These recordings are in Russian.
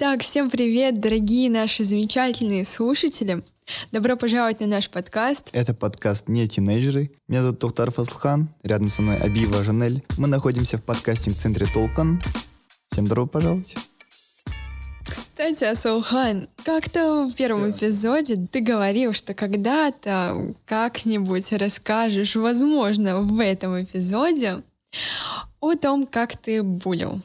Итак, всем привет, дорогие наши замечательные слушатели. Добро пожаловать на наш подкаст. Это подкаст «Не тинейджеры». Меня зовут Тохтар Фаслхан, рядом со мной Абиева Жанель. Мы находимся в подкастинг-центре Толкан. Всем добро пожаловать. Кстати, Асулхан, как-то в первом эпизоде ты говорил, что когда-то как-нибудь расскажешь, возможно, в этом эпизоде о том, как ты булил.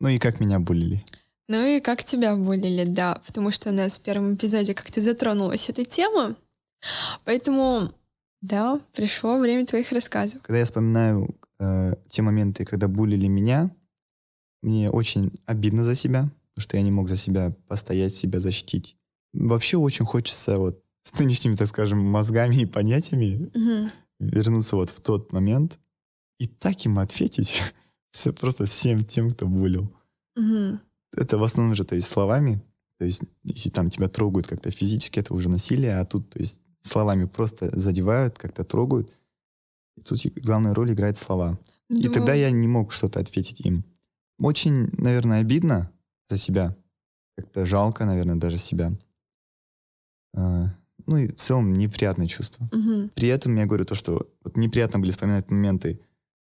Ну и как меня булили. Ну и как тебя булили, да, потому что у нас в первом эпизоде как-то затронулась эта тема. Поэтому, да, пришло время твоих рассказов. Когда я вспоминаю э, те моменты, когда булили меня, мне очень обидно за себя, потому что я не мог за себя постоять, себя защитить. Вообще очень хочется вот с нынешними, так скажем, мозгами и понятиями угу. вернуться вот в тот момент и так им ответить просто всем тем, кто булил. Угу. Это в основном же, то есть словами, то есть если там тебя трогают как-то физически, это уже насилие, а тут, то есть словами просто задевают, как-то трогают. И тут главную роль играет слова. Думаю... И тогда я не мог что-то ответить им. Очень, наверное, обидно за себя. Как-то жалко, наверное, даже себя. А, ну и в целом неприятное чувство. Угу. При этом я говорю то, что вот неприятно были вспоминать моменты,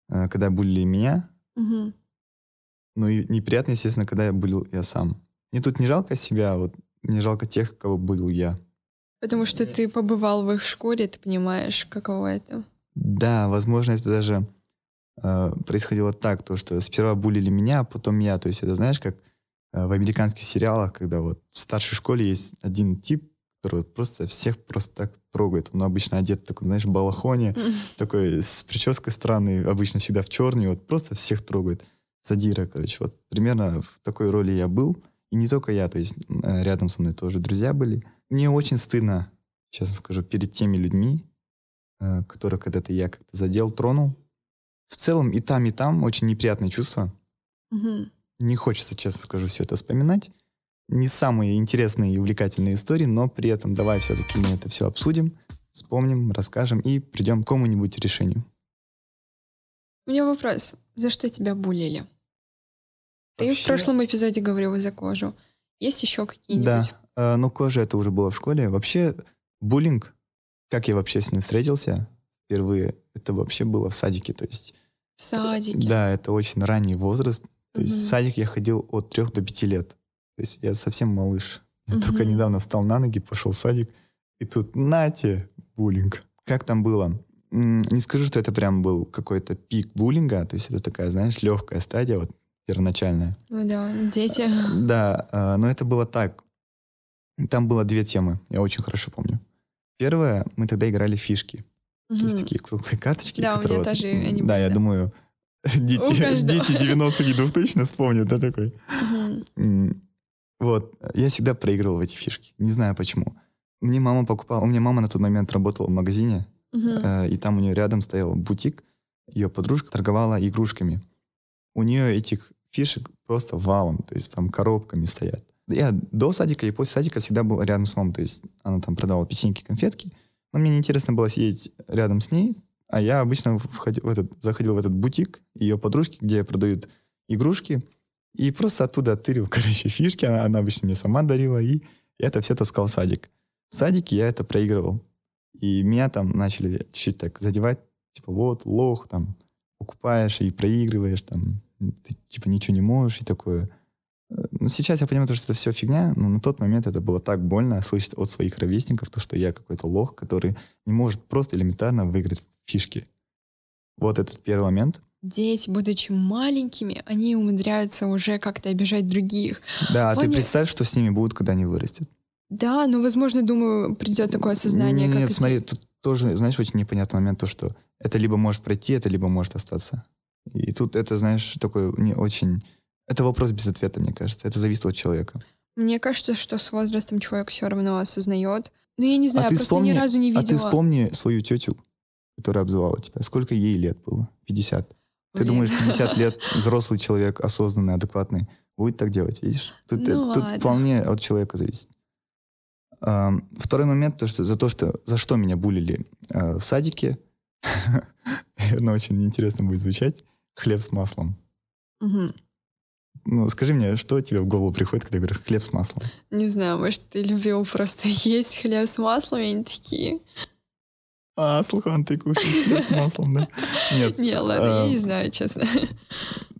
а, когда булили меня. Угу. Ну и неприятно, естественно, когда я булил я сам. Мне тут не жалко себя, а вот мне жалко тех, кого булил я. Потому что ты побывал в их шкуре, ты понимаешь, каково это. Да, возможно, это даже э, происходило так, то что сперва булили меня, а потом я. То есть это знаешь, как э, в американских сериалах, когда вот в старшей школе есть один тип, который вот просто всех просто так трогает. Он обычно одет в такой, знаешь, балахоне, mm. такой с прической странной, обычно всегда в черный, вот просто всех трогает. Садира, короче. Вот примерно в такой роли я был. И не только я, то есть э, рядом со мной тоже друзья были. Мне очень стыдно, честно скажу, перед теми людьми, э, которых когда-то я как-то задел, тронул. В целом и там, и там очень неприятные чувства. Угу. Не хочется, честно скажу, все это вспоминать. Не самые интересные и увлекательные истории, но при этом давай все-таки мы это все обсудим, вспомним, расскажем и придем к какому-нибудь решению. У меня вопрос. За что тебя булили? Ты Вообще... в прошлом эпизоде говорил за кожу. Есть еще какие-нибудь? Да, э, ну кожа это уже было в школе. Вообще буллинг, как я вообще с ним встретился впервые, это вообще было в садике, то есть... В садике? Да, это очень ранний возраст. То есть в садик я ходил от трех до пяти лет. То есть я совсем малыш. Я угу. только недавно встал на ноги, пошел в садик, и тут нате, буллинг. Как там было? Не скажу, что это прям был какой-то пик буллинга, то есть это такая, знаешь, легкая стадия, вот первоначальная. Ну да, дети. Да, а, но это было так. Там было две темы, я очень хорошо помню. Первое, мы тогда играли фишки. Угу. Есть такие круглые карточки. Да, у меня тоже они Да, были, я да. думаю, дети, дети 90-х годов точно вспомнят, да, такой. Угу. Вот, я всегда проигрывал в эти фишки. Не знаю почему. Мне мама покупала... У меня мама на тот момент работала в магазине, э, и там у нее рядом стоял бутик. Ее подружка торговала игрушками. У нее этих фишек просто валом, то есть там коробками стоят. Я до садика и после садика всегда был рядом с мамой, то есть она там продавала печеньки, конфетки, но мне неинтересно было сидеть рядом с ней, а я обычно входил в этот, заходил в этот бутик ее подружки, где продают игрушки, и просто оттуда оттырил, короче, фишки, она, она обычно мне сама дарила, и это все таскал в садик. В садике я это проигрывал. И меня там начали чуть-чуть так задевать, типа, вот, лох, там, покупаешь и проигрываешь, там, ты типа ничего не можешь и такое. Э, ну, сейчас я понимаю, что это все фигня, но на тот момент это было так больно слышать от своих ровесников, то, что я какой-то лох, который не может просто элементарно выиграть фишки. Вот этот первый момент. Дети, будучи маленькими, они умудряются уже как-то обижать других. Да, а ты представь, что с ними будут, когда они вырастут. Да, но, возможно, думаю, придет такое осознание. Нет, нет смотри, тут тоже, знаешь, очень непонятный момент, то, что это либо может пройти, это либо может остаться. И тут это, знаешь, такой не очень... Это вопрос без ответа, мне кажется. Это зависит от человека. Мне кажется, что с возрастом человек все равно осознает. Ну, я не знаю, а я просто вспомни, ни разу не видела. А ты вспомни свою тетю, которая обзывала тебя. Сколько ей лет было? 50. Блин. Ты думаешь, 50 лет взрослый человек, осознанный, адекватный, будет так делать, видишь? Тут, ну, тут вполне от человека зависит. А, второй момент, то, что за то, что за что меня булили а, в садике, наверное, очень интересно будет звучать хлеб с маслом. Угу. Ну, скажи мне, что тебе в голову приходит, когда я говорю хлеб с маслом? Не знаю, может, ты любил просто есть хлеб с маслом, и они такие... А, Слухан, ты кушаешь хлеб с маслом, да? Нет. Не, ладно, я не знаю, честно.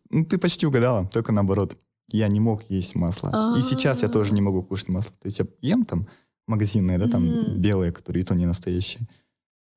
Ну, ты почти угадала, только наоборот. Я не мог есть масло. И сейчас я тоже не могу кушать масло. То есть я ем там магазинные, да, там белые, которые и то не настоящие.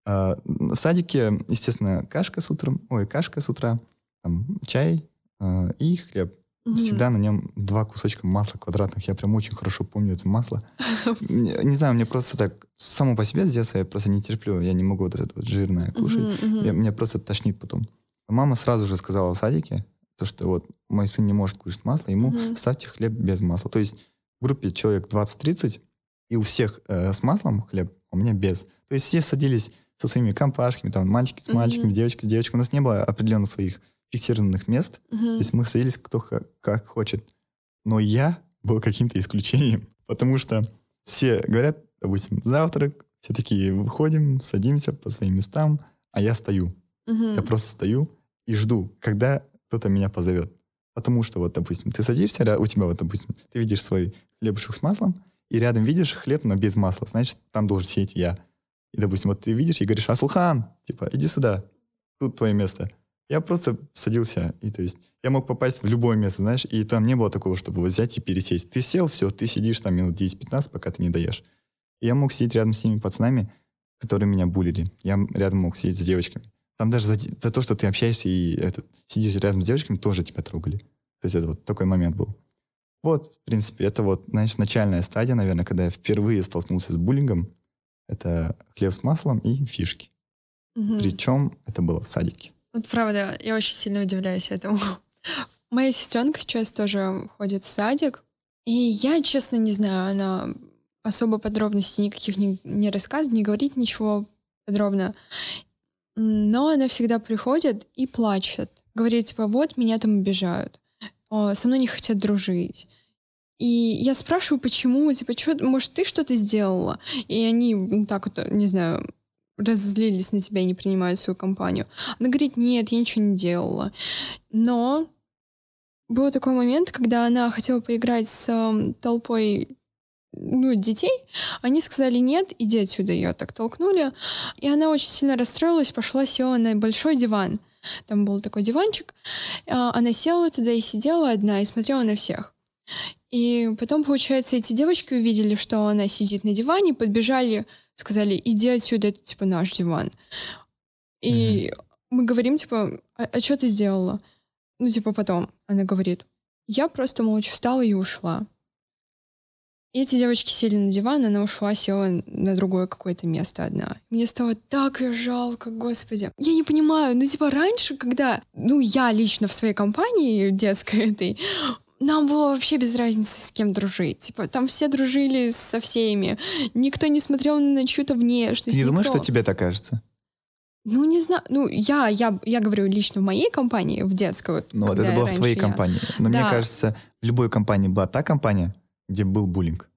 А, в садике, естественно, кашка с утром, ой, кашка с утра, там, чай э, и хлеб. Mm-hmm. Всегда на нем два кусочка масла квадратных. Я прям очень хорошо помню это масло. Не знаю, мне просто так само по себе с детства я просто не терплю. Я не могу вот это вот жирное кушать. Меня просто тошнит потом. Мама сразу же сказала в садике, то, что вот мой сын не может кушать масло, ему ставьте хлеб без масла. То есть в группе человек 20-30, и у всех э, с маслом хлеб, а у меня без. То есть все садились со своими компашками, там, мальчики с мальчиками, mm-hmm. девочки с девочками. У нас не было определенных своих фиксированных мест. Mm-hmm. То есть мы садились кто как хочет. Но я был каким-то исключением, потому что все говорят, допустим, завтрак, все такие выходим, садимся по своим местам, а я стою. Mm-hmm. Я просто стою и жду, когда кто-то меня позовет. Потому что вот, допустим, ты садишься, у тебя вот, допустим, ты видишь свой хлебушек с маслом, и рядом видишь хлеб, но без масла, значит, там должен сидеть я. И, допустим, вот ты видишь и говоришь, Аслхан, типа, иди сюда, тут твое место. Я просто садился, и то есть я мог попасть в любое место, знаешь, и там не было такого, чтобы взять и пересесть. Ты сел, все, ты сидишь там минут 10-15, пока ты не даешь. И я мог сидеть рядом с теми пацанами, которые меня булили. Я рядом мог сидеть с девочками. Там даже за, за то, что ты общаешься и этот, сидишь рядом с девочками, тоже тебя трогали. То есть это вот такой момент был. Вот, в принципе, это вот, знаешь, начальная стадия, наверное, когда я впервые столкнулся с буллингом. Это хлеб с маслом и фишки. Угу. Причем это было в садике. Вот правда, я очень сильно удивляюсь этому. Моя сестренка сейчас тоже ходит в садик, и я, честно, не знаю, она особо подробностей никаких не, не рассказывает, не говорит ничего подробно. Но она всегда приходит и плачет. Говорит, типа, вот, меня там обижают. Со мной не хотят дружить. И я спрашиваю, почему, типа, что, может, ты что-то сделала? И они ну, так вот, не знаю, разозлились на тебя и не принимают свою компанию. Она говорит, нет, я ничего не делала. Но был такой момент, когда она хотела поиграть с э, толпой ну, детей, они сказали нет, иди отсюда, ее так толкнули. И она очень сильно расстроилась, пошла, села на большой диван. Там был такой диванчик. Она села туда и сидела одна и смотрела на всех. И потом, получается, эти девочки увидели, что она сидит на диване, подбежали, сказали, иди отсюда, это типа наш диван. И mm-hmm. мы говорим, типа, а, а что ты сделала? Ну, типа, потом она говорит, я просто молча встала и ушла. И эти девочки сели на диван, она ушла, села на другое какое-то место одна. Мне стало так и жалко, господи. Я не понимаю, ну типа раньше, когда, ну я лично в своей компании детской этой, нам было вообще без разницы, с кем дружить. Типа, там все дружили со всеми. Никто не смотрел на чью-то внешность. Ты не думаешь, что тебе так кажется? Ну, не знаю. Ну, я, я, я говорю лично в моей компании, в детской. Вот, ну, вот это было в твоей я... компании. Но да. мне кажется, в любой компании была та компания, где был буллинг.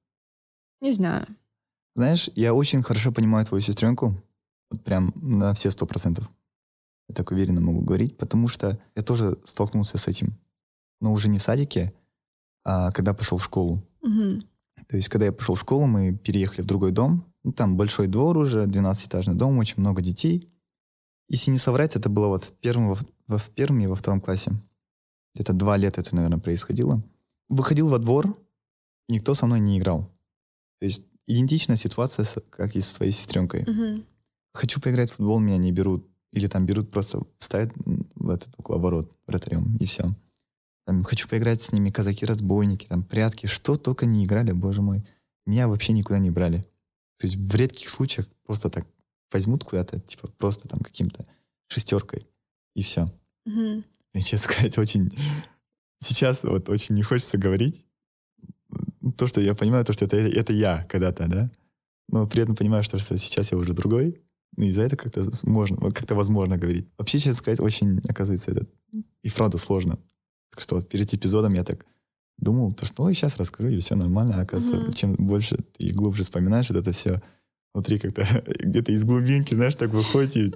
Не знаю. Знаешь, я очень хорошо понимаю твою сестренку. Вот прям на все сто процентов. Я так уверенно могу говорить, потому что я тоже столкнулся с этим но уже не в садике, а когда пошел в школу. Угу. То есть, когда я пошел в школу, мы переехали в другой дом. Ну, там большой двор уже, 12-этажный дом, очень много детей. Если не соврать, это было вот в первом, во, в первом и во втором классе. Где-то два лета это, наверное, происходило. Выходил во двор, никто со мной не играл. То есть идентичная ситуация, как и со своей сестренкой. Угу. Хочу поиграть в футбол, меня не берут. Или там берут, просто ставят в этот около ворот вратарем, и все. Там, хочу поиграть с ними, казаки-разбойники, там, прятки, что только не играли, боже мой. Меня вообще никуда не брали. То есть в редких случаях просто так возьмут куда-то, типа просто там каким-то шестеркой, и все. Угу. И, честно сказать, очень... Сейчас вот очень не хочется говорить. То, что я понимаю, то, что это, это я когда-то, да? Но при этом понимаю, что, что сейчас я уже другой. И за это как-то можно, как-то возможно говорить. Вообще, честно сказать, очень, оказывается, это и правда сложно. Так что вот перед эпизодом я так думал, то что, ой, сейчас раскрою, и все нормально. А оказывается, mm-hmm. чем больше и глубже вспоминаешь, вот это все внутри как-то где-то из глубинки, знаешь, так выходит и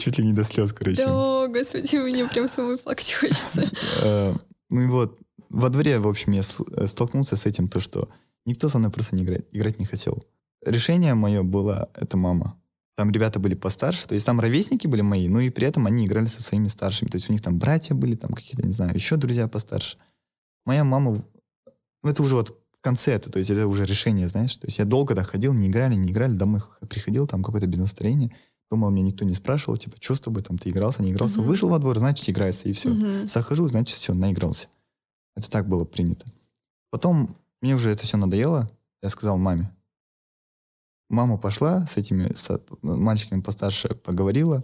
чуть ли не до слез, короче. Да, господи, мне прям самой плакать хочется. Э, ну и вот, во дворе, в общем, я э, столкнулся с этим, то, что никто со мной просто не играть, играть не хотел. Решение мое было, это мама. Там ребята были постарше, то есть там ровесники были мои, но и при этом они играли со своими старшими. То есть у них там братья были, там какие-то, не знаю, еще друзья постарше. Моя мама, ну это уже вот в конце это, то есть это уже решение, знаешь. То есть я долго доходил, не играли, не играли, домой приходил, там какое-то без настроения. Дома меня никто не спрашивал, типа, что с тобой, там, ты игрался, не игрался. Uh-huh. Вышел во двор, значит, играется, и все. Uh-huh. Захожу, значит, все, наигрался. Это так было принято. Потом мне уже это все надоело. Я сказал маме. Мама пошла с этими с мальчиками постарше, поговорила.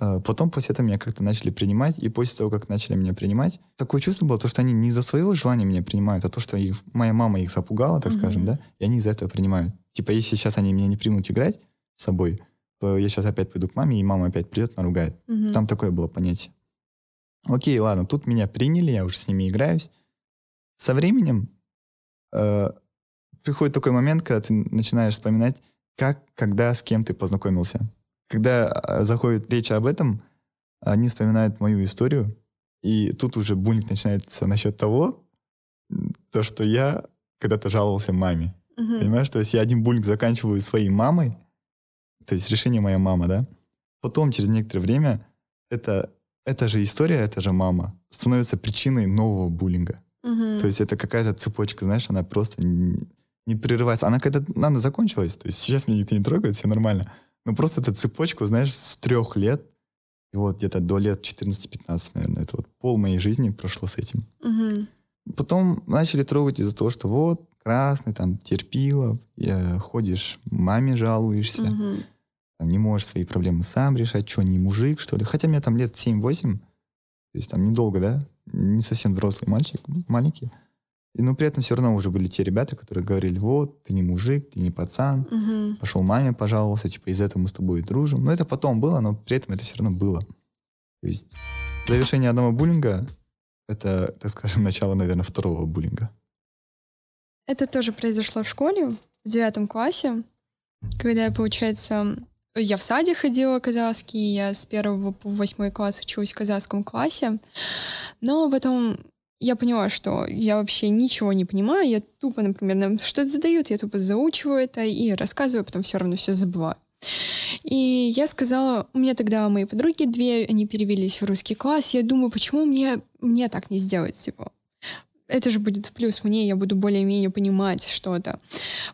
А потом после этого меня как-то начали принимать, и после того, как начали меня принимать, такое чувство было, то, что они не из-за своего желания меня принимают, а то, что их, моя мама их запугала, так mm-hmm. скажем, да, и они из-за этого принимают. Типа, если сейчас они меня не примут играть с собой, то я сейчас опять пойду к маме, и мама опять придет, наругает. Mm-hmm. Там такое было понятие. Окей, ладно, тут меня приняли, я уже с ними играюсь. Со временем э, приходит такой момент, когда ты начинаешь вспоминать, как, когда, с кем ты познакомился. Когда э, заходит речь об этом, они вспоминают мою историю, и тут уже буник начинается насчет того, то, что я когда-то жаловался маме. Угу. Понимаешь, то есть я один буник заканчиваю своей мамой, то есть решение моя мама, да. Потом, через некоторое время, это эта же история, эта же мама становится причиной нового буллинга. Угу. То есть это какая-то цепочка, знаешь, она просто не, прерывается. Она когда она закончилась, то есть сейчас меня никто не трогает, все нормально. Но просто эту цепочку, знаешь, с трех лет, и вот где-то до лет 14-15, наверное, это вот пол моей жизни прошло с этим. Угу. Потом начали трогать из-за того, что вот, красный, там, терпила, ходишь, маме жалуешься. Угу там, не можешь свои проблемы сам решать, что, не мужик, что ли? Хотя мне там лет 7-8, то есть там недолго, да, не совсем взрослый мальчик, маленький. И, но при этом все равно уже были те ребята, которые говорили, вот, ты не мужик, ты не пацан, угу. пошел маме пожаловался, типа, из-за этого мы с тобой дружим. Но это потом было, но при этом это все равно было. То есть завершение одного буллинга — это, так скажем, начало, наверное, второго буллинга. Это тоже произошло в школе, в девятом классе, когда я, получается, я в саде ходила казахский, я с первого по восьмой класс училась в казахском классе, но потом я поняла, что я вообще ничего не понимаю, я тупо, например, нам что-то задают, я тупо заучиваю это и рассказываю, а потом все равно все забываю. И я сказала, у меня тогда мои подруги две, они перевелись в русский класс, я думаю, почему мне, мне так не сделать, типа, это же будет в плюс мне, я буду более-менее понимать что-то.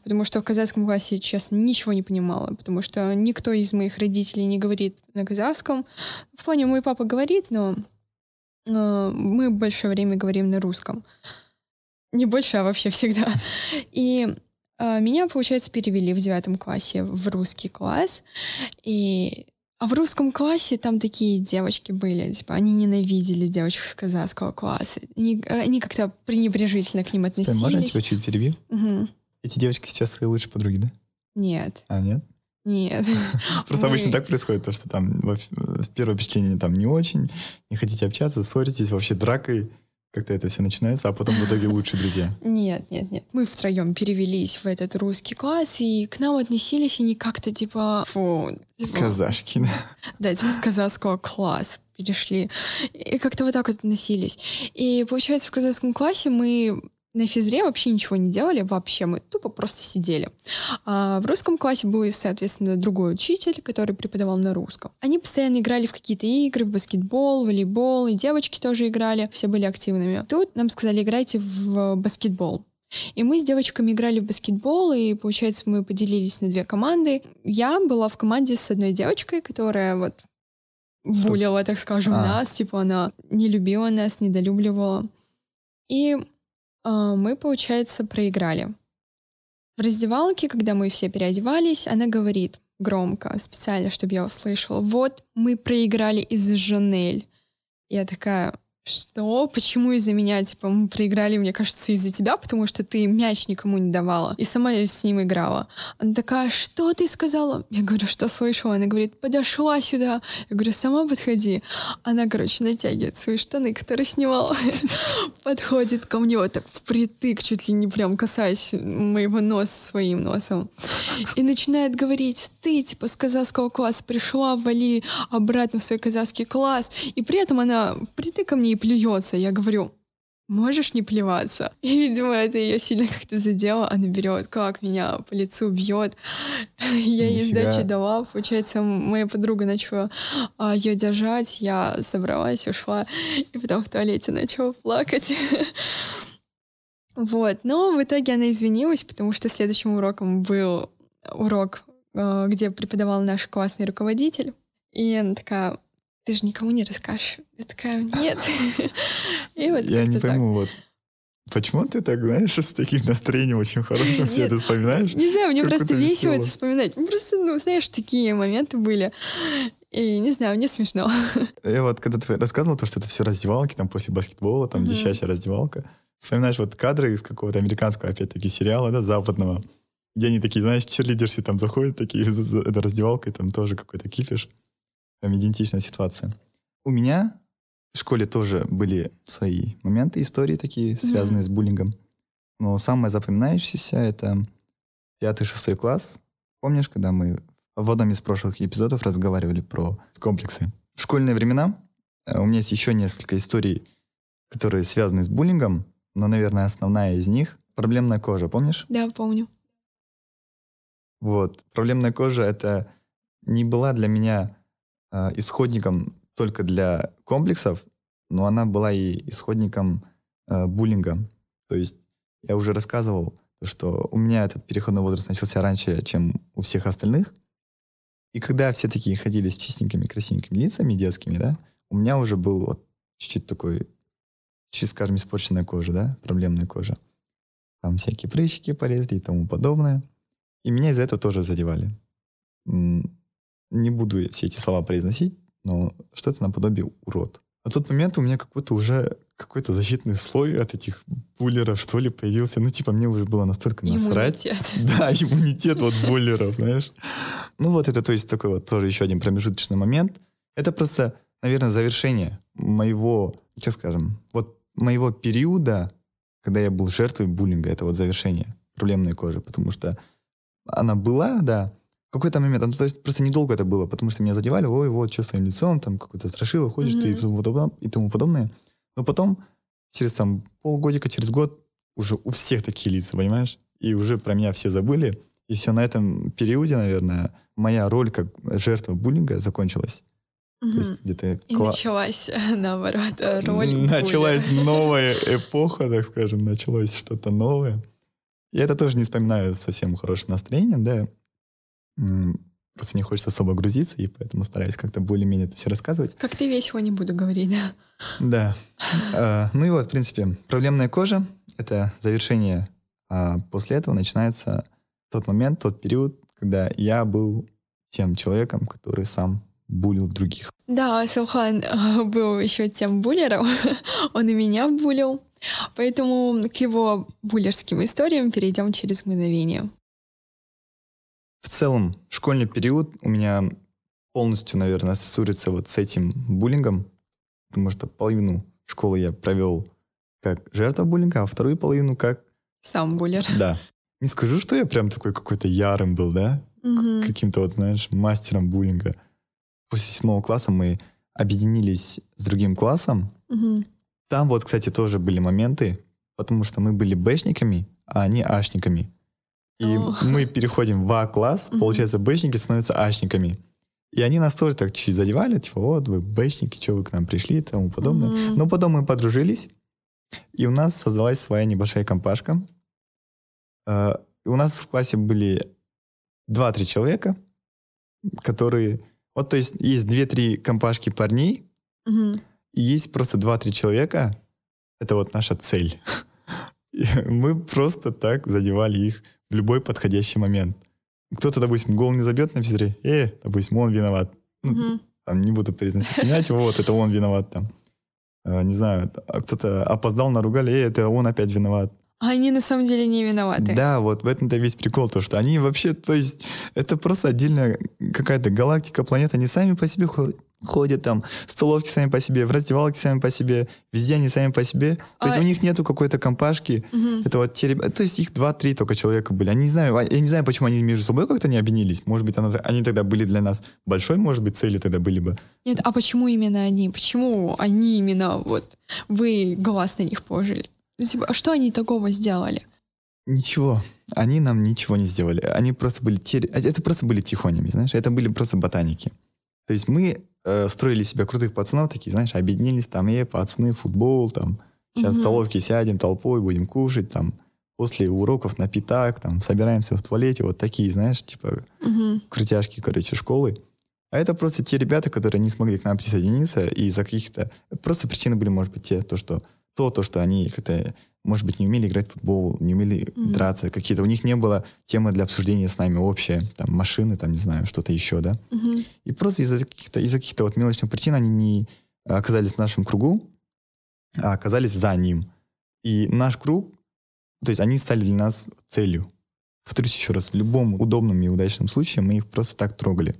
Потому что в казахском классе, честно, ничего не понимала, потому что никто из моих родителей не говорит на казахском. В плане мой папа говорит, но мы большое время говорим на русском. Не больше, а вообще всегда. И э, меня, получается, перевели в девятом классе в русский класс. И а в русском классе там такие девочки были, типа, они ненавидели девочек с казахского класса. Они, они как-то пренебрежительно к ним относились. Стой, можно я тебя чуть перебью? Угу. Эти девочки сейчас твои лучшие подруги, да? Нет. А, нет? Нет. Просто обычно так происходит, то, что там первое впечатление там не очень, не хотите общаться, ссоритесь, вообще дракой как-то это все начинается, а потом в итоге лучшие друзья. Нет, нет, нет. Мы втроем перевелись в этот русский класс, и к нам относились они как-то типа... Фу, типа, Казашки, да? Да, типа с казахского класса перешли. И как-то вот так вот относились. И получается, в казахском классе мы на физре вообще ничего не делали, вообще мы тупо просто сидели. А в русском классе был, соответственно, другой учитель, который преподавал на русском. Они постоянно играли в какие-то игры, в баскетбол, волейбол, и девочки тоже играли, все были активными. Тут нам сказали, играйте в баскетбол. И мы с девочками играли в баскетбол, и, получается, мы поделились на две команды. Я была в команде с одной девочкой, которая вот булила, так скажем, а. нас, типа она не любила нас, недолюбливала. И мы, получается, проиграли. В раздевалке, когда мы все переодевались, она говорит громко, специально, чтобы я услышала, вот мы проиграли из-за Жанель. Я такая, что? Почему из-за меня? Типа, мы проиграли, мне кажется, из-за тебя, потому что ты мяч никому не давала. И сама я с ним играла. Она такая, что ты сказала? Я говорю, что слышала? Она говорит, подошла сюда. Я говорю, сама подходи. Она, короче, натягивает свои штаны, которые снимала. Подходит ко мне вот так впритык, чуть ли не прям касаясь моего носа своим носом. И начинает говорить, ты, типа, с казахского класса пришла, вали обратно в свой казахский класс. И при этом она впритык ко мне и плюется. Я говорю, можешь не плеваться? И, видимо, это ее сильно как-то задело. Она берет, как меня по лицу бьет. Я ей сдачи дала. Получается, моя подруга начала а, ее держать. Я собралась, ушла. И потом в туалете начала плакать. Вот. Но в итоге она извинилась, потому что следующим уроком был урок, а, где преподавал наш классный руководитель. И она такая, ты же никому не расскажешь. Я такая, нет. И вот Я не пойму, вот Почему ты так, знаешь, с таким настроением очень хорошим все это вспоминаешь? Не знаю, мне просто весело это вспоминать. Ну, просто, ну, знаешь, такие моменты были. И не знаю, мне смешно. Я вот, когда ты рассказывал то, что это все раздевалки, там, после баскетбола, там, дичащая раздевалка, вспоминаешь вот кадры из какого-то американского, опять-таки, сериала, да, западного, где они такие, знаешь, черлидерсы там заходят, такие, это раздевалка, и там тоже какой-то кипиш. Прям идентичная ситуация. У меня в школе тоже были свои моменты, истории такие, связанные mm-hmm. с буллингом. Но самое запоминающееся — это пятый-шестой класс. Помнишь, когда мы в одном из прошлых эпизодов разговаривали про комплексы? В школьные времена э, у меня есть еще несколько историй, которые связаны с буллингом, но, наверное, основная из них — проблемная кожа, помнишь? Да, помню. Вот. Проблемная кожа — это не была для меня э, исходником только для комплексов, но она была и исходником э, буллинга. То есть я уже рассказывал, что у меня этот переходный возраст начался раньше, чем у всех остальных. И когда все такие ходили с чистенькими, красивенькими лицами детскими, да, у меня уже был вот чуть-чуть такой, чуть, скажем, испорченная кожа, да, проблемная кожа. Там всякие прыщики полезли и тому подобное. И меня из-за этого тоже задевали. Не буду все эти слова произносить, но что-то наподобие урод. А тот момент у меня какой-то уже какой-то защитный слой от этих буллеров, что ли, появился. Ну, типа, мне уже было настолько насрать. Иммунитет. Да, иммунитет вот буллеров, знаешь. Ну, вот это, то есть, такой вот тоже еще один промежуточный момент. Это просто, наверное, завершение моего, как скажем, вот моего периода, когда я был жертвой буллинга, это вот завершение проблемной кожи, потому что она была, да, какой-то момент, ну, то есть просто недолго это было, потому что меня задевали, ой, вот, что своим лицом, там, какой-то страшило, ходишь mm-hmm. ты и тому, подобное, и тому подобное. Но потом, через там полгодика, через год, уже у всех такие лица, понимаешь? И уже про меня все забыли. И все, на этом периоде, наверное, моя роль как жертва буллинга закончилась. Mm-hmm. То есть где-то... И кла... началась, наоборот, роль Началась буллинга. новая эпоха, так скажем, началось что-то новое. И это тоже не вспоминаю совсем хорошим настроением, да, просто не хочется особо грузиться, и поэтому стараюсь как-то более-менее это все рассказывать. Как ты весело не буду говорить, да? Да. А, ну и вот, в принципе, проблемная кожа — это завершение. А после этого начинается тот момент, тот период, когда я был тем человеком, который сам булил других. Да, Саухан а, был еще тем буллером. Он и меня булил. Поэтому к его буллерским историям перейдем через мгновение. В целом, школьный период у меня полностью, наверное, ассоциируется вот с этим буллингом, потому что половину школы я провел как жертва буллинга, а вторую половину как... Сам буллер. Да. Не скажу, что я прям такой какой-то ярым был, да? Угу. Каким-то вот, знаешь, мастером буллинга. После седьмого класса мы объединились с другим классом. Угу. Там вот, кстати, тоже были моменты, потому что мы были бэшниками, а они ашниками. И О. мы переходим в А-класс, получается, бэшники становятся ашниками. И они нас тоже так чуть-чуть задевали, типа, вот вы бэшники, что вы к нам пришли и тому подобное. Mm-hmm. Но потом мы подружились, и у нас создалась своя небольшая компашка. Uh, у нас в классе были два-три человека, которые... Вот, то есть, есть две-три компашки парней, mm-hmm. и есть просто два-три человека. Это вот наша цель. Мы просто так задевали их в любой подходящий момент. Кто-то, допустим, гол не забьет на физре, э, допустим, он виноват. Угу. там, не буду произносить имя, вот, это он виноват там. А, не знаю, а кто-то опоздал, наругали, э, это он опять виноват. А они на самом деле не виноваты. Да, вот в этом-то весь прикол, то, что они вообще, то есть, это просто отдельная какая-то галактика, планета, они сами по себе ходят там, столовки сами по себе, в раздевалке сами по себе, везде они сами по себе. То а... есть у них нету какой-то компашки. Угу. Это вот те ребята, то есть их два-три только человека были. Они не знаю, а, я не знаю, почему они между собой как-то не объединились. Может быть, она, они тогда были для нас большой, может быть, целью тогда были бы. Нет, а почему именно они? Почему они именно вот вы глаз на них положили? Ну, типа, а что они такого сделали? Ничего. Они нам ничего не сделали. Они просто были... Те... Это просто были тихонями, знаешь? Это были просто ботаники. То есть мы э, строили себя крутых пацанов, такие, знаешь, объединились, там, э, пацаны, футбол, там, сейчас угу. в столовке сядем толпой, будем кушать, там, после уроков на питак, там, собираемся в туалете, вот такие, знаешь, типа, угу. крутяшки, короче, школы. А это просто те ребята, которые не смогли к нам присоединиться, и из-за каких-то... Просто причины были, может быть, те, то, что... То, то, что они как-то может быть, не умели играть в футбол, не умели mm-hmm. драться какие-то. У них не было темы для обсуждения с нами общие, там, машины, там, не знаю, что-то еще, да. Mm-hmm. И просто из-за каких-то, из-за каких-то вот мелочных причин они не оказались в нашем кругу, а оказались за ним. И наш круг, то есть они стали для нас целью. Повторюсь еще раз, в любом удобном и удачном случае мы их просто так трогали.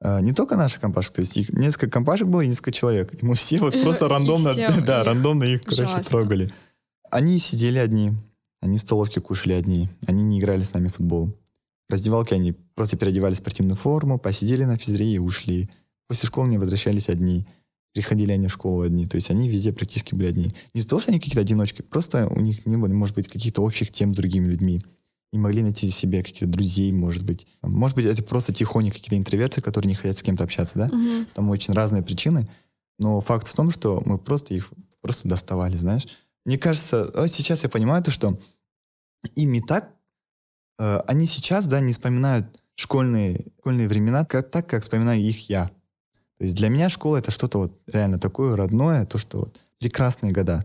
А, не только наша компашка, то есть их несколько компашек было и несколько человек. И мы все вот просто рандомно, да, рандомно их, короче, трогали. Они сидели одни, они в столовке кушали одни, они не играли с нами в футбол. В раздевалке они просто переодевали спортивную форму, посидели на физре и ушли. После школы не возвращались одни. Приходили они в школу одни. То есть они везде практически были одни. Не из-за того, что они какие-то одиночки, просто у них не было, может быть, каких-то общих тем с другими людьми. Не могли найти себе каких-то друзей, может быть. Может быть, это просто тихоня какие-то интроверты, которые не хотят с кем-то общаться, да? Угу. Там очень разные причины. Но факт в том, что мы просто их просто доставали, знаешь. Мне кажется, вот сейчас я понимаю то, что ими так, э, они сейчас, да, не вспоминают школьные, школьные времена как, так, как вспоминаю их я. То есть для меня школа это что-то вот реально такое родное, то, что вот прекрасные года.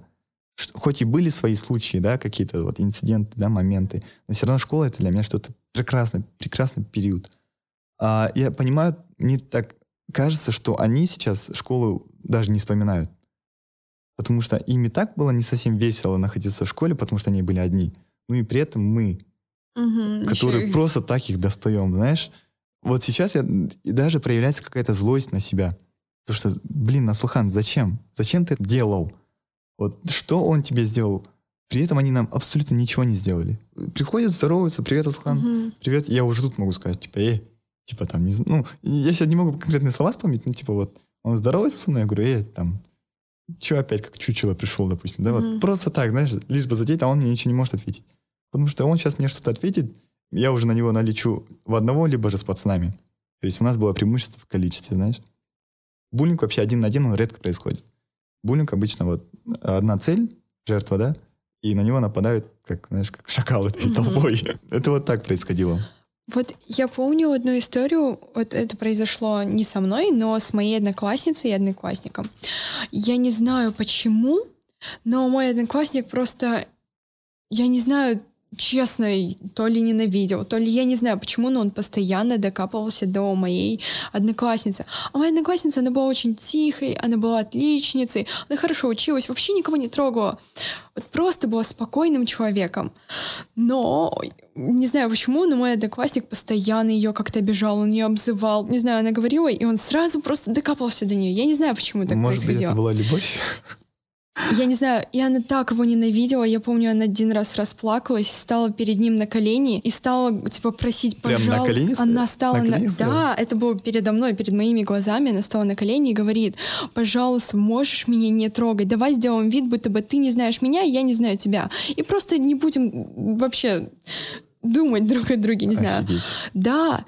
Хоть и были свои случаи, да, какие-то вот инциденты, да, моменты, но все равно школа это для меня что-то прекрасный, прекрасный период. А я понимаю, мне так кажется, что они сейчас школу даже не вспоминают. Потому что им и так было не совсем весело находиться в школе, потому что они были одни. Ну и при этом мы, угу, которые еще... просто так их достаем, знаешь. Вот сейчас я, и даже проявляется какая-то злость на себя. Потому что, блин, Наслхан, зачем? Зачем ты это делал? Вот что он тебе сделал? При этом они нам абсолютно ничего не сделали. Приходят, здороваются, привет, Аслхан, угу. привет. Я уже тут могу сказать, типа, эй, типа там, не ну, я сейчас не могу конкретные слова вспомнить, ну, типа вот, он здоровается со мной, я говорю, эй, там, Че опять как чучело пришел, допустим, да, mm-hmm. вот просто так, знаешь, лишь бы задеть, а он мне ничего не может ответить. Потому что он сейчас мне что-то ответит, я уже на него налечу в одного, либо же с пацанами. То есть у нас было преимущество в количестве, знаешь. Буллинг вообще один на один, он редко происходит. Буллинг обычно вот одна цель, жертва, да, и на него нападают, как, знаешь, как шакалы mm-hmm. толпой. Это вот так происходило. Вот я помню одну историю, вот это произошло не со мной, но с моей одноклассницей и одноклассником. Я не знаю почему, но мой одноклассник просто, я не знаю, честно, то ли ненавидел, то ли я не знаю почему, но он постоянно докапывался до моей одноклассницы. А моя одноклассница, она была очень тихой, она была отличницей, она хорошо училась, вообще никого не трогала. Вот просто была спокойным человеком. Но не знаю почему, но мой одноклассник постоянно ее как-то обижал, он ее обзывал. Не знаю, она говорила, и он сразу просто докапывался до нее. Я не знаю, почему так Может происходило. Может быть, это была любовь? Я не знаю, и она так его ненавидела. Я помню, она один раз расплакалась, стала перед ним на колени и стала, типа, просить, пожалуйста. Прям на колени? Она стала на... на... Да, это было передо мной, перед моими глазами. Она стала на колени и говорит, пожалуйста, можешь меня не трогать? Давай сделаем вид, будто бы ты не знаешь меня, я не знаю тебя. И просто не будем вообще думать друг о друге, не знаю. Офигеть. Да,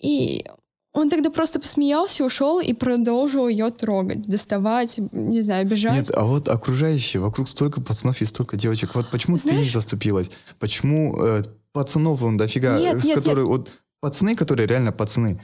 и он тогда просто посмеялся, ушел и продолжил ее трогать, доставать, не знаю, бежать. Нет, а вот окружающие, вокруг столько пацанов и столько девочек. Вот почему Знаешь... ты не заступилась? Почему э, пацанов он дофига, нет, с нет, которой нет. вот пацаны, которые реально пацаны,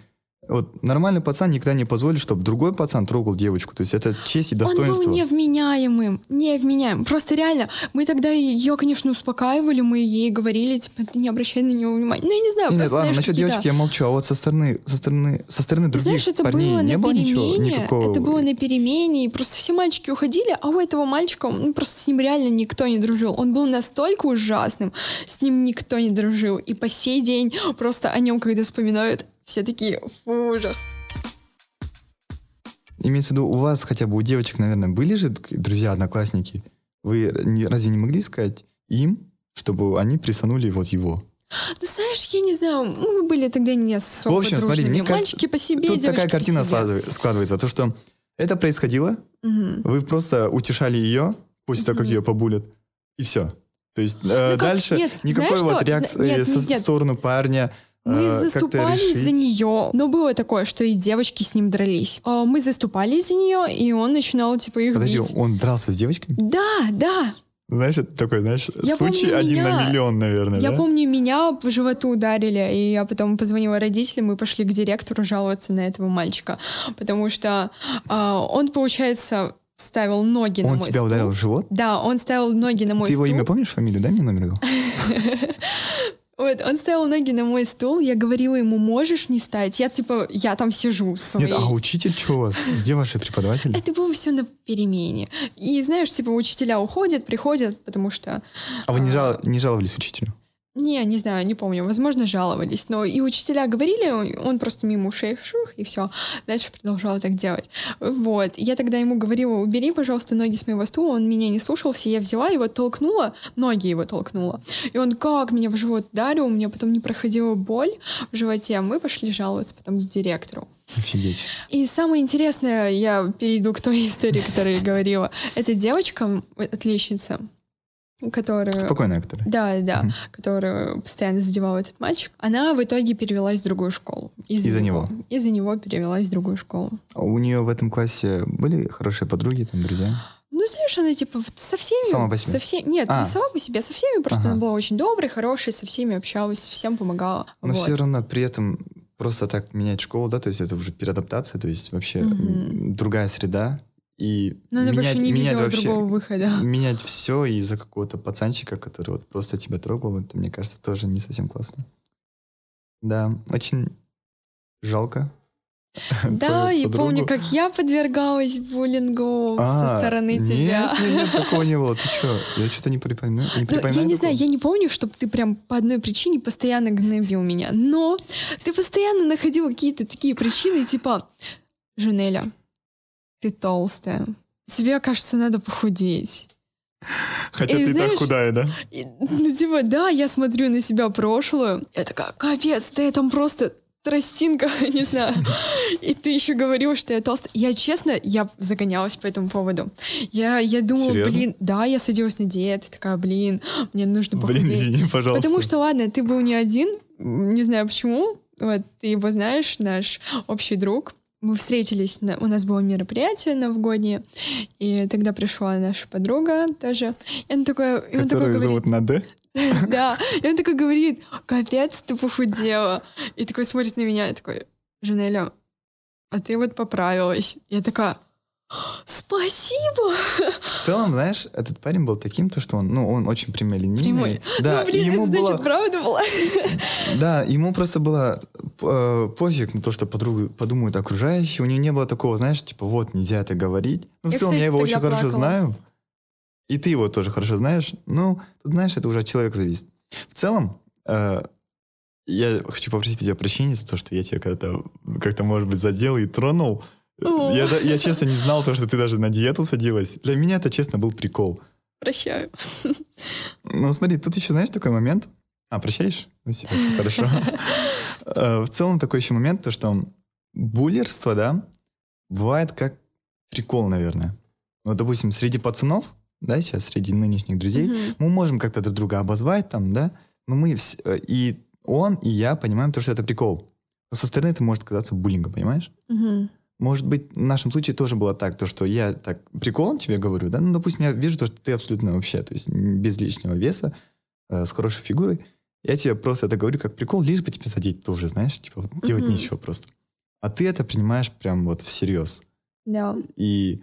вот нормальный пацан никогда не позволит, чтобы другой пацан трогал девочку. То есть это честь и достоинство. Он был невменяемым, невменяемым. Просто реально, мы тогда ее, конечно, успокаивали, мы ей говорили, типа, ты не обращай на него внимания. Ну, я не знаю, Нет, просто, ладно, насчет девочки я молчу, а вот со стороны, со стороны, со стороны других знаешь, это парней было не на было перемене, ничего, никакого... Это было на перемене, и просто все мальчики уходили, а у этого мальчика, ну, просто с ним реально никто не дружил. Он был настолько ужасным, с ним никто не дружил. И по сей день просто о нем, когда вспоминают, все такие, фу, ужас. имеется в виду, у вас хотя бы у девочек, наверное, были же друзья, одноклассники? Вы разве не могли сказать им, чтобы они присанули вот его? Ну, знаешь, я не знаю, мы были тогда не особо В общем, смотри, мне кажется, Мальчики по себе, тут такая картина складывается. То, что это происходило, угу. вы просто утешали ее, после того, как ее побулят, и все. То есть э, ну, дальше нет, никакой вот реакции в сторону парня. Мы э, заступались за нее, но было такое, что и девочки с ним дрались. Э, мы заступались за нее, и он начинал типа их Подожди, бить. он дрался с девочками? Да, да. Знаешь, это такой, знаешь, я случай помню, один меня, на миллион, наверное. Я да? помню, меня по животу ударили, и я потом позвонила родителям и пошли к директору жаловаться на этого мальчика, потому что э, он, получается, ставил ноги он на мой тебя ударил в живот? Да, он ставил ноги на мой Ты стул. его имя помнишь, фамилию? Дай мне номер. Вот, он ставил ноги на мой стул, я говорила ему, можешь не ставить? Я, типа, я там сижу своей. Нет, а учитель что у вас? Где ваши преподаватели? Это было все на перемене. И знаешь, типа, учителя уходят, приходят, потому что... А вы не, жал... не жаловались учителю? Не, не знаю, не помню. Возможно, жаловались. Но и учителя говорили, он просто мимо ушей шух, и все. Дальше продолжал так делать. Вот. Я тогда ему говорила, убери, пожалуйста, ноги с моего стула. Он меня не слушался. Я взяла его, толкнула, ноги его толкнула. И он как меня в живот ударил, у меня потом не проходила боль в животе. А мы пошли жаловаться потом к директору. Офигеть. И самое интересное, я перейду к той истории, которую я говорила. Эта девочка, отличница, которая... Спокойная, которая. Да, да, угу. которую постоянно задевал этот мальчик. Она в итоге перевелась в другую школу. Из-за, Из-за него. него? Из-за него перевелась в другую школу. А у нее в этом классе были хорошие подруги, там, друзья? Ну, знаешь, она типа со всеми... Сама по себе? Со всеми, нет, а. не сама по себе, со всеми. Просто ага. она была очень доброй, хорошей, со всеми общалась, всем помогала. Но вот. все равно при этом просто так менять школу, да, то есть это уже переадаптация, то есть вообще угу. другая среда, и Но она менять, не менять вообще, другого выхода. Менять все из-за какого-то пацанчика, который вот просто тебя трогал, это, мне кажется, тоже не совсем классно. Да, очень жалко. Да, и помню, как я подвергалась буллингу а, со стороны нет, тебя. Нет, нет, такого не было. Ты что? Я что-то не припоминаю. Не припоминаю я не знаю, я не помню, чтобы ты прям по одной причине постоянно гнобил меня. Но ты постоянно находил какие-то такие причины, типа, Женеля, ты толстая. Тебе, кажется, надо похудеть. Хотя и, ты знаешь, так худая, да? И, ну, типа, да, я смотрю на себя прошлую. Я такая, капец, ты там просто тростинка, не знаю. И ты еще говорил, что я толстая. Я, честно, я загонялась по этому поводу. Я, я думала, Серьезно? блин, да, я садилась на диету, такая, блин, мне нужно похудеть. Блин, извини, пожалуйста. Потому что, ладно, ты был не один, не знаю почему, вот, ты его знаешь, наш общий друг, мы встретились, у нас было мероприятие новогоднее, и тогда пришла наша подруга тоже. И он такой, и он такой говорит, зовут Наде? Да, и он такой говорит, капец, ты похудела. И такой смотрит на меня, и такой, Жанеля, а ты вот поправилась. Я такая, Спасибо! В целом, знаешь, этот парень был таким, то, что он, ну, он очень прямолинейный. Прямой. Да, ну, блин, ему это значит, было... правда была? Да, ему просто было э, пофиг на то, что подругу подумают окружающие. У него не было такого, знаешь, типа, вот, нельзя это говорить. Ну, в я, целом, кстати, я его очень плакала. хорошо знаю. И ты его тоже хорошо знаешь. Ну, тут, знаешь, это уже от человека зависит. В целом, э, я хочу попросить у тебя прощения за то, что я тебя когда-то как-то, может быть, задел и тронул. Я, я честно не знал то, что ты даже на диету садилась. Для меня это, честно, был прикол. Прощаю. Ну, смотри, тут еще, знаешь, такой момент. А, прощаешь? Ну, все, хорошо. Э, в целом такой еще момент, то, что буллерство, да, бывает как прикол, наверное. Вот, допустим, среди пацанов, да, сейчас среди нынешних друзей, mm-hmm. мы можем как-то друг друга обозвать там, да, но мы все, э, и он, и я понимаем то, что это прикол. Но со стороны это может казаться буллингом, понимаешь? Mm-hmm. Может быть, в нашем случае тоже было так, то, что я так приколом тебе говорю, да, ну, допустим, я вижу то, что ты абсолютно вообще, то есть без лишнего веса, э, с хорошей фигурой, я тебе просто это говорю как прикол, лишь бы тебе задеть тоже, знаешь, типа вот, делать mm-hmm. нечего просто. А ты это принимаешь прям вот всерьез. Да. Yeah. И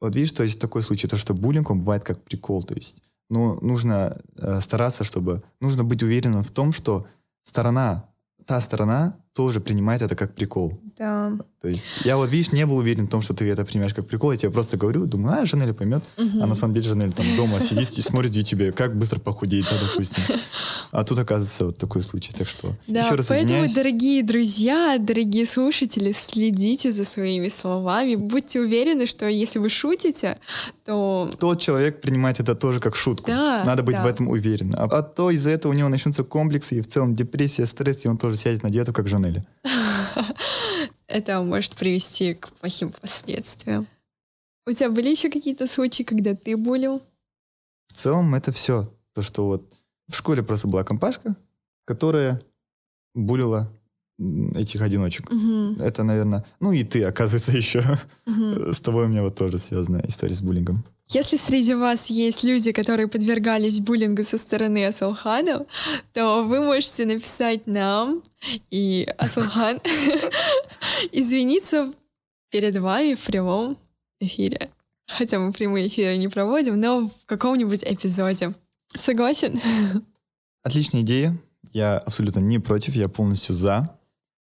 вот видишь, то есть такой случай, то, что буллинг, он бывает как прикол, то есть, ну, нужно э, стараться, чтобы, нужно быть уверенным в том, что сторона, та сторона тоже принимает это как прикол. Да. То То есть я вот, видишь, не был уверен в том, что ты это принимаешь как прикол. Я тебе просто говорю, думаю, а, Жанель поймет. Угу. А на самом деле Жанель там дома сидит и смотрит в YouTube, как быстро похудеет, да, допустим. А тут оказывается вот такой случай. Так что да, еще раз поэтому, извиняюсь. дорогие друзья, дорогие слушатели, следите за своими словами. Будьте уверены, что если вы шутите, то... Тот человек принимает это тоже как шутку. Да, Надо быть да. в этом уверен. А, а то из-за этого у него начнутся комплексы и в целом депрессия, стресс, и он тоже сядет на диету, как Жанель. Это может привести к плохим последствиям. У тебя были еще какие-то случаи, когда ты булил? В целом это все. То, что вот в школе просто была компашка, которая булила этих одиночек. Угу. Это, наверное... Ну и ты, оказывается, еще. Угу. С тобой у меня вот тоже связанная история с буллингом. Если среди вас есть люди, которые подвергались буллингу со стороны Асалхана, то вы можете написать нам и Асалхан извиниться перед вами в прямом эфире. Хотя мы прямые эфиры не проводим, но в каком-нибудь эпизоде. Согласен? Отличная идея. Я абсолютно не против, я полностью за.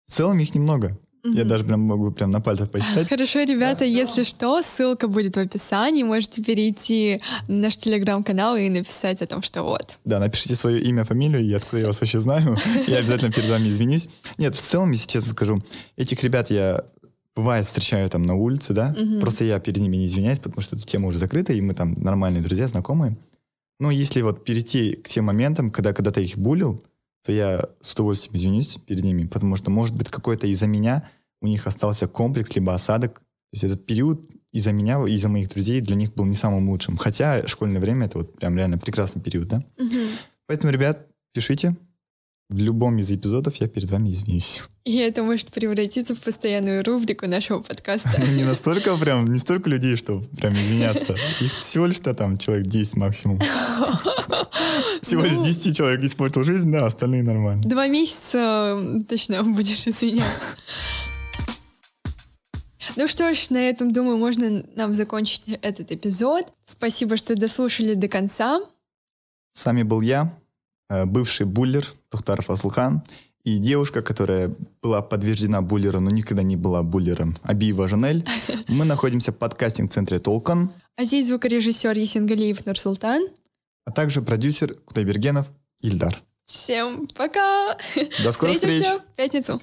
В целом их немного. Я даже прям могу прям на пальцах посчитать. Хорошо, ребята, Да, если что, ссылка будет в описании. Можете перейти на наш телеграм-канал и написать о том, что вот. Да, напишите свое имя, фамилию, и откуда я вас вообще знаю. Я обязательно перед вами извинюсь. Нет, в целом, если честно скажу, этих ребят я бывает встречаю там на улице, да, просто я перед ними не извиняюсь, потому что эта тема уже закрыта, и мы там нормальные друзья, знакомые. Но если вот перейти к тем моментам, когда когда-то их булил, то я с удовольствием извинюсь перед ними, потому что, может быть, какой-то из-за меня у них остался комплекс, либо осадок. То есть этот период из-за меня, из-за моих друзей для них был не самым лучшим. Хотя школьное время — это вот прям реально прекрасный период, да? Поэтому, ребят, пишите. В любом из эпизодов я перед вами извинюсь. И это может превратиться в постоянную рубрику нашего подкаста. Не настолько прям, не столько людей, что прям извиняться. Их всего лишь-то там человек 10 максимум. Всего лишь Ну. 10 человек испортил жизнь, да, остальные нормально. Два месяца точно будешь извиняться. Ну что ж, на этом, думаю, можно нам закончить этот эпизод. Спасибо, что дослушали до конца. С вами был я, бывший буллер Тухтаров Аслхан, и девушка, которая была подтверждена буллером, но никогда не была буллером, Абиева Жанель. Мы находимся в подкастинг-центре Толкан, А здесь звукорежиссер Есенгалиев Нурсултан. а также продюсер Кудайбергенов Ильдар. Всем пока! До скорых встреч! В пятницу.